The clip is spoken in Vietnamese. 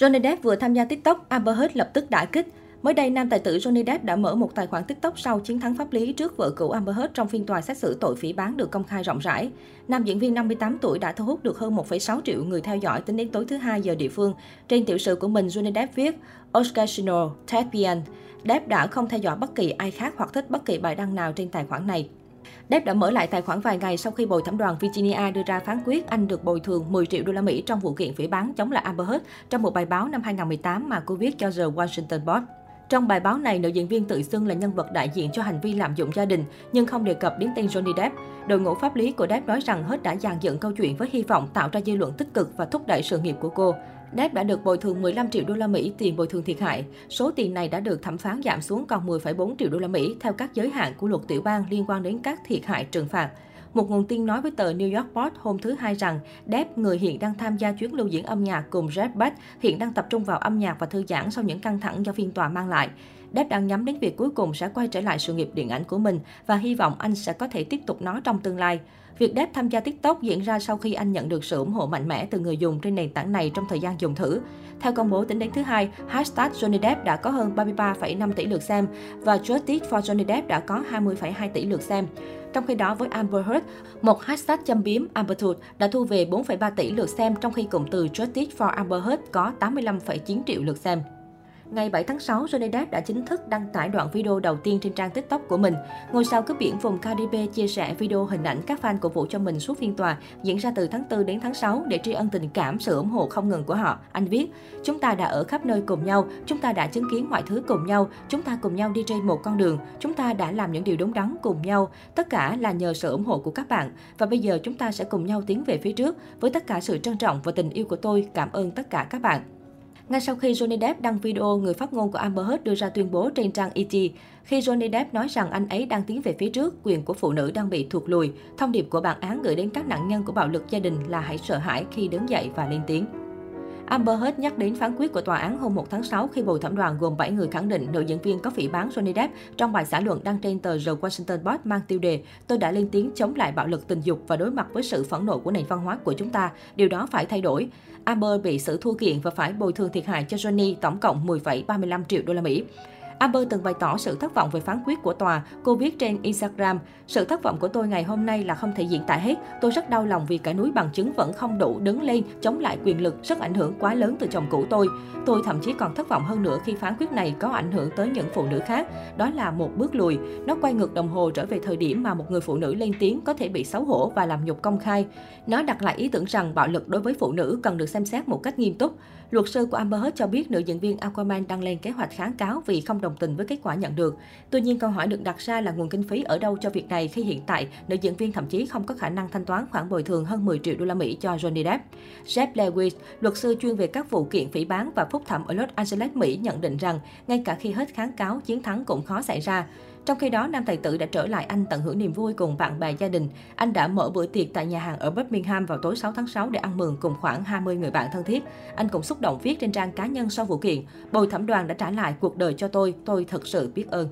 Johnny Depp vừa tham gia TikTok, Amber Heard lập tức đả kích. Mới đây, nam tài tử Johnny Depp đã mở một tài khoản TikTok sau chiến thắng pháp lý trước vợ cũ Amber Heard trong phiên tòa xét xử tội phỉ bán được công khai rộng rãi. Nam diễn viên 58 tuổi đã thu hút được hơn 1,6 triệu người theo dõi tính đến tối thứ Hai giờ địa phương. Trên tiểu sử của mình, Johnny Depp viết Occasional Tapian. Depp đã không theo dõi bất kỳ ai khác hoặc thích bất kỳ bài đăng nào trên tài khoản này. Depp đã mở lại tài khoản vài ngày sau khi bồi thẩm đoàn Virginia đưa ra phán quyết anh được bồi thường 10 triệu đô la Mỹ trong vụ kiện phỉ bán chống lại Amber Heard trong một bài báo năm 2018 mà cô viết cho The Washington Post. Trong bài báo này, nữ diễn viên tự xưng là nhân vật đại diện cho hành vi lạm dụng gia đình, nhưng không đề cập đến tên Johnny Depp. Đội ngũ pháp lý của Depp nói rằng hết đã dàn dựng câu chuyện với hy vọng tạo ra dư luận tích cực và thúc đẩy sự nghiệp của cô. Depp đã được bồi thường 15 triệu đô la Mỹ tiền bồi thường thiệt hại. Số tiền này đã được thẩm phán giảm xuống còn 10,4 triệu đô la Mỹ theo các giới hạn của luật tiểu bang liên quan đến các thiệt hại trừng phạt. Một nguồn tin nói với tờ New York Post hôm thứ Hai rằng Depp, người hiện đang tham gia chuyến lưu diễn âm nhạc cùng Jeff Beck, hiện đang tập trung vào âm nhạc và thư giãn sau những căng thẳng do phiên tòa mang lại. Depp đang nhắm đến việc cuối cùng sẽ quay trở lại sự nghiệp điện ảnh của mình và hy vọng anh sẽ có thể tiếp tục nó trong tương lai. Việc Depp tham gia TikTok diễn ra sau khi anh nhận được sự ủng hộ mạnh mẽ từ người dùng trên nền tảng này trong thời gian dùng thử. Theo công bố tính đến thứ hai, hashtag Johnny Depp đã có hơn 33,5 tỷ lượt xem và Justice for Johnny Depp đã có 20,2 tỷ lượt xem. Trong khi đó với Amber Heard, một hashtag châm biếm Amber Tooth đã thu về 4,3 tỷ lượt xem trong khi cụm từ Justice for Amber Heard có 85,9 triệu lượt xem. Ngày 7 tháng 6, Johnny Depp đã chính thức đăng tải đoạn video đầu tiên trên trang TikTok của mình. Ngôi sao cướp biển vùng Caribe chia sẻ video hình ảnh các fan cổ vũ cho mình suốt phiên tòa diễn ra từ tháng 4 đến tháng 6 để tri ân tình cảm, sự ủng hộ không ngừng của họ. Anh viết, chúng ta đã ở khắp nơi cùng nhau, chúng ta đã chứng kiến mọi thứ cùng nhau, chúng ta cùng nhau đi trên một con đường, chúng ta đã làm những điều đúng đắn cùng nhau. Tất cả là nhờ sự ủng hộ của các bạn. Và bây giờ chúng ta sẽ cùng nhau tiến về phía trước. Với tất cả sự trân trọng và tình yêu của tôi, cảm ơn tất cả các bạn. Ngay sau khi Johnny Depp đăng video, người phát ngôn của Amber Heard đưa ra tuyên bố trên trang ET. Khi Johnny Depp nói rằng anh ấy đang tiến về phía trước, quyền của phụ nữ đang bị thụt lùi. Thông điệp của bản án gửi đến các nạn nhân của bạo lực gia đình là hãy sợ hãi khi đứng dậy và lên tiếng. Amber Heard nhắc đến phán quyết của tòa án hôm 1 tháng 6 khi bồi thẩm đoàn gồm 7 người khẳng định nữ diễn viên có phỉ bán Johnny Depp trong bài xã luận đăng trên tờ The Washington Post mang tiêu đề Tôi đã lên tiếng chống lại bạo lực tình dục và đối mặt với sự phẫn nộ của nền văn hóa của chúng ta. Điều đó phải thay đổi. Amber bị xử thua kiện và phải bồi thường thiệt hại cho Johnny tổng cộng 10,35 triệu đô la Mỹ. Amber từng bày tỏ sự thất vọng về phán quyết của tòa. Cô viết trên Instagram, sự thất vọng của tôi ngày hôm nay là không thể diễn tả hết. Tôi rất đau lòng vì cả núi bằng chứng vẫn không đủ đứng lên chống lại quyền lực rất ảnh hưởng quá lớn từ chồng cũ tôi. Tôi thậm chí còn thất vọng hơn nữa khi phán quyết này có ảnh hưởng tới những phụ nữ khác. Đó là một bước lùi. Nó quay ngược đồng hồ trở về thời điểm mà một người phụ nữ lên tiếng có thể bị xấu hổ và làm nhục công khai. Nó đặt lại ý tưởng rằng bạo lực đối với phụ nữ cần được xem xét một cách nghiêm túc. Luật sư của Amber Heard cho biết nữ diễn viên Aquaman đang lên kế hoạch kháng cáo vì không đồng đồng tình với kết quả nhận được. Tuy nhiên, câu hỏi được đặt ra là nguồn kinh phí ở đâu cho việc này khi hiện tại nữ diễn viên thậm chí không có khả năng thanh toán khoản bồi thường hơn 10 triệu đô la Mỹ cho Johnny Depp. Jeff Lewis, luật sư chuyên về các vụ kiện phỉ bán và phúc thẩm ở Los Angeles, Mỹ nhận định rằng ngay cả khi hết kháng cáo, chiến thắng cũng khó xảy ra. Trong khi đó, nam tài tử đã trở lại Anh tận hưởng niềm vui cùng bạn bè gia đình. Anh đã mở bữa tiệc tại nhà hàng ở Birmingham vào tối 6 tháng 6 để ăn mừng cùng khoảng 20 người bạn thân thiết. Anh cũng xúc động viết trên trang cá nhân sau vụ kiện, bồi thẩm đoàn đã trả lại cuộc đời cho tôi, tôi thật sự biết ơn.